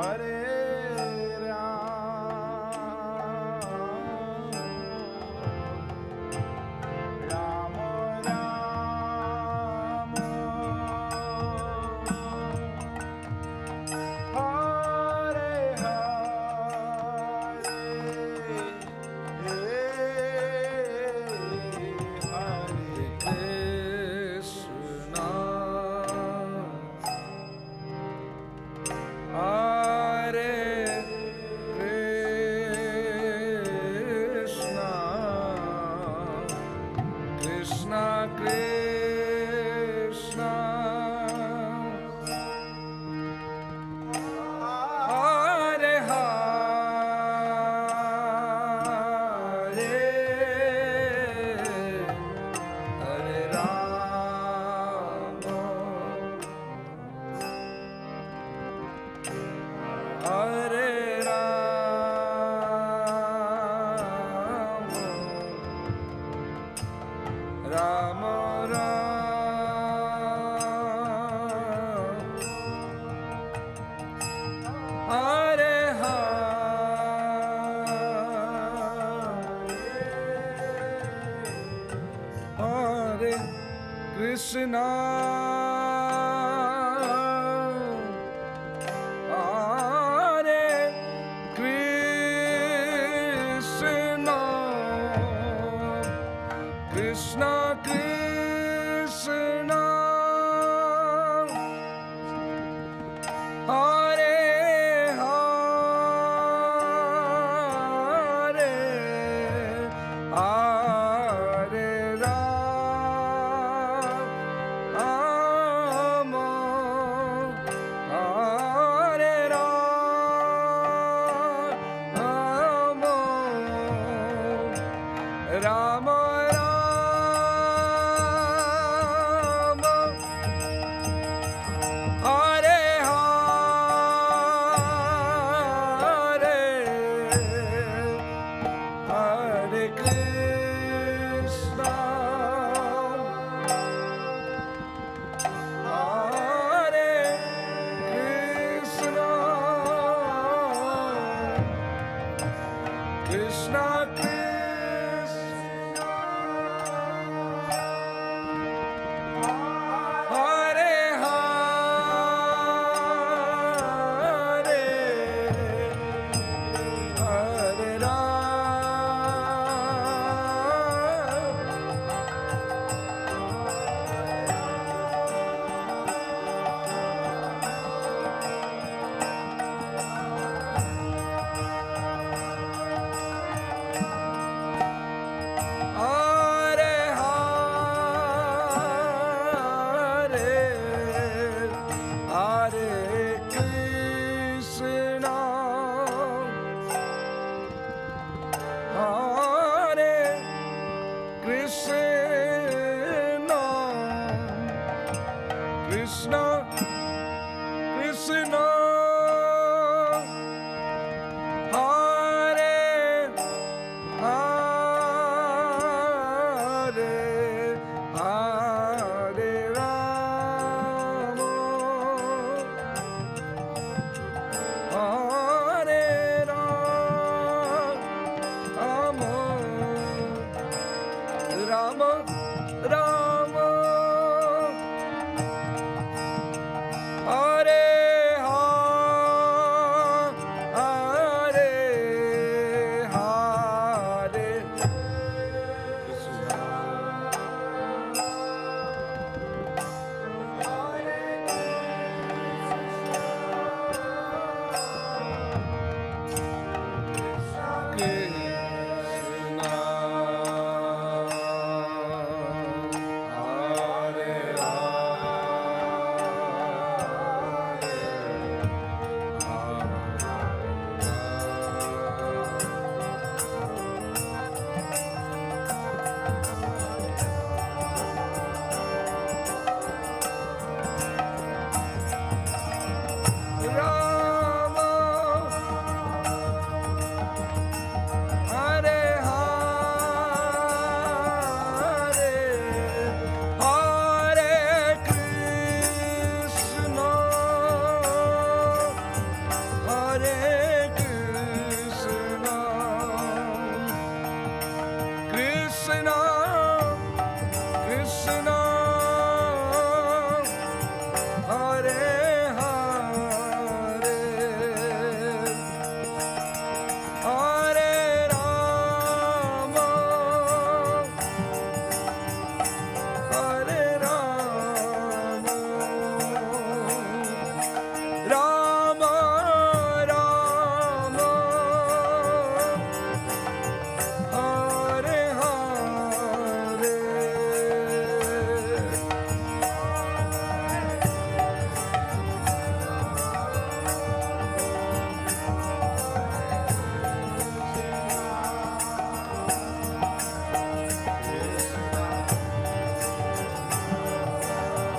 Hare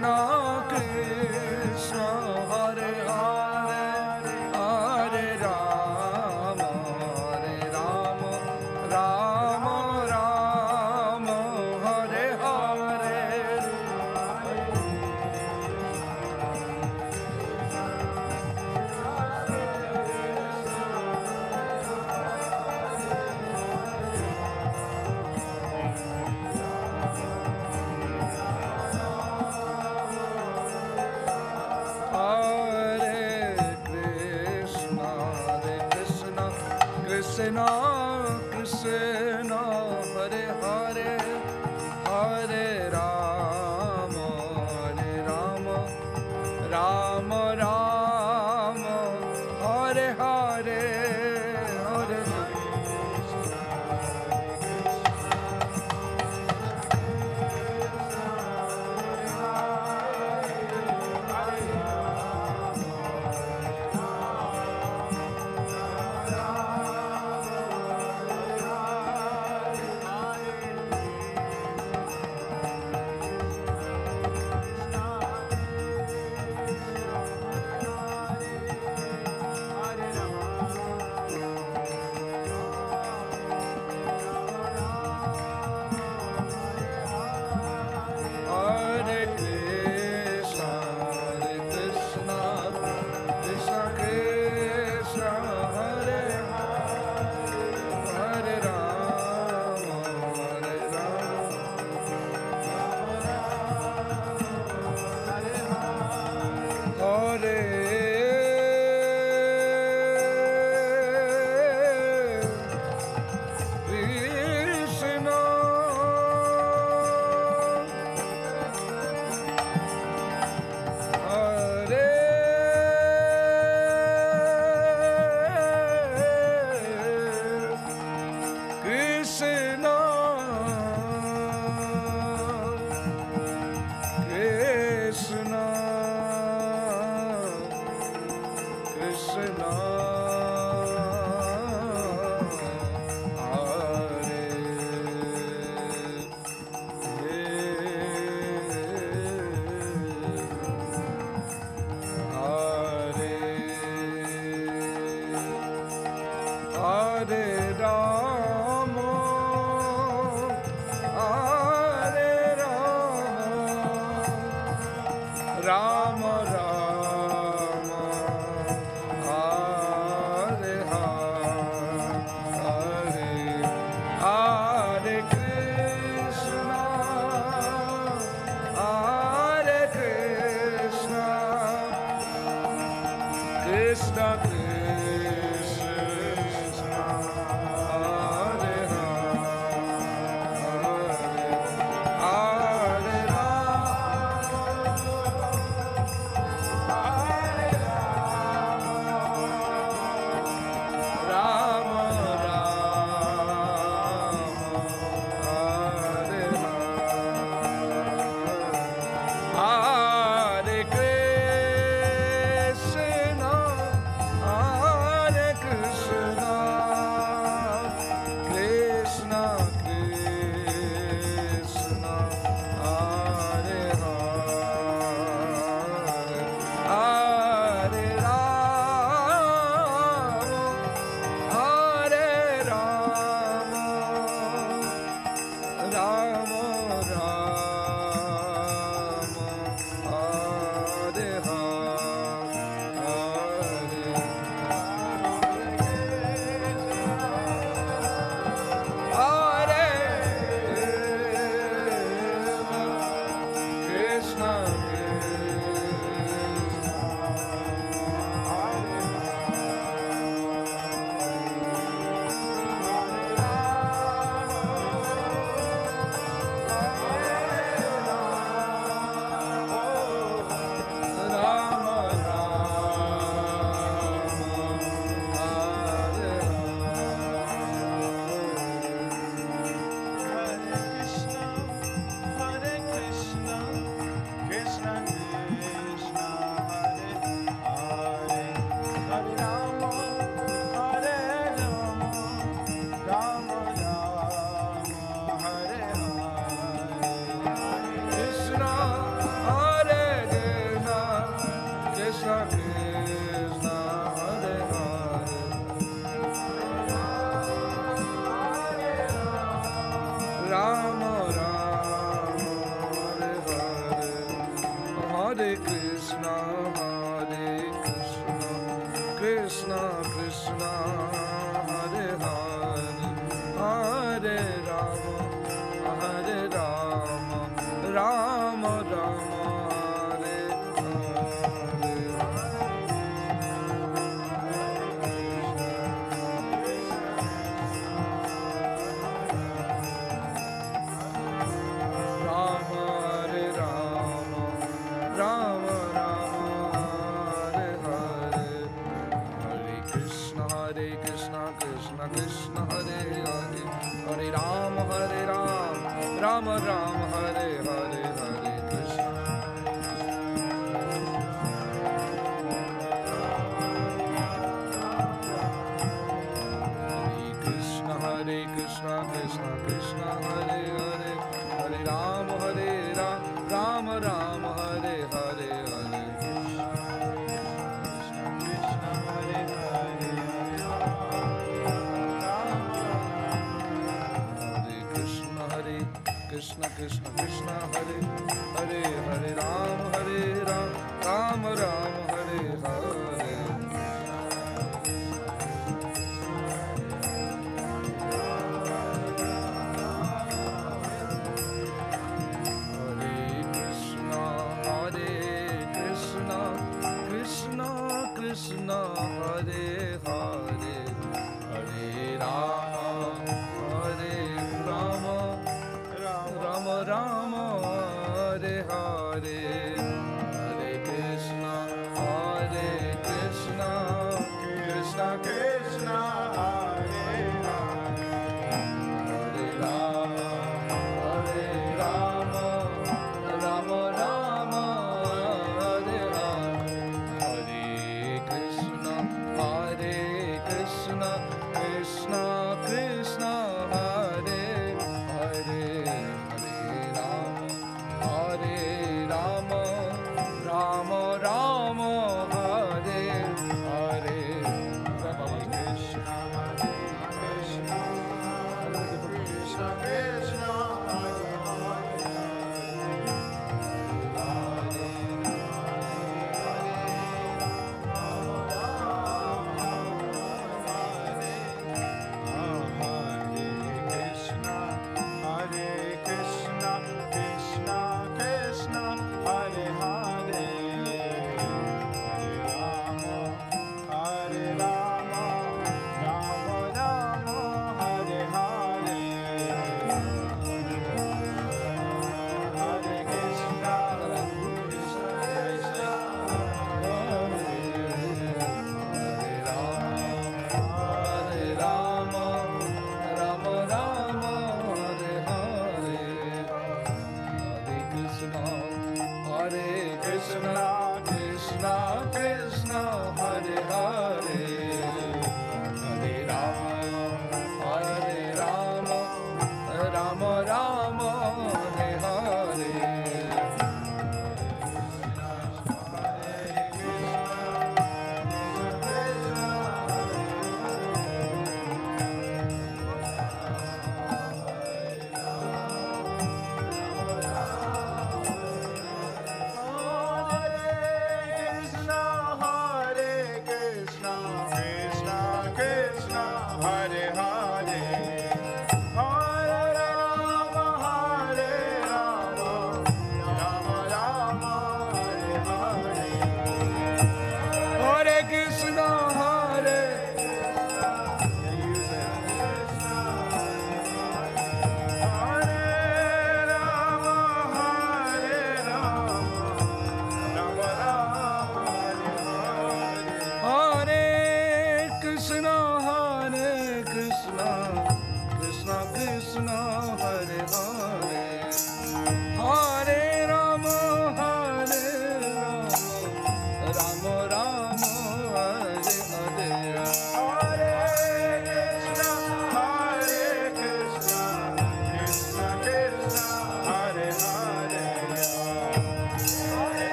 Krishna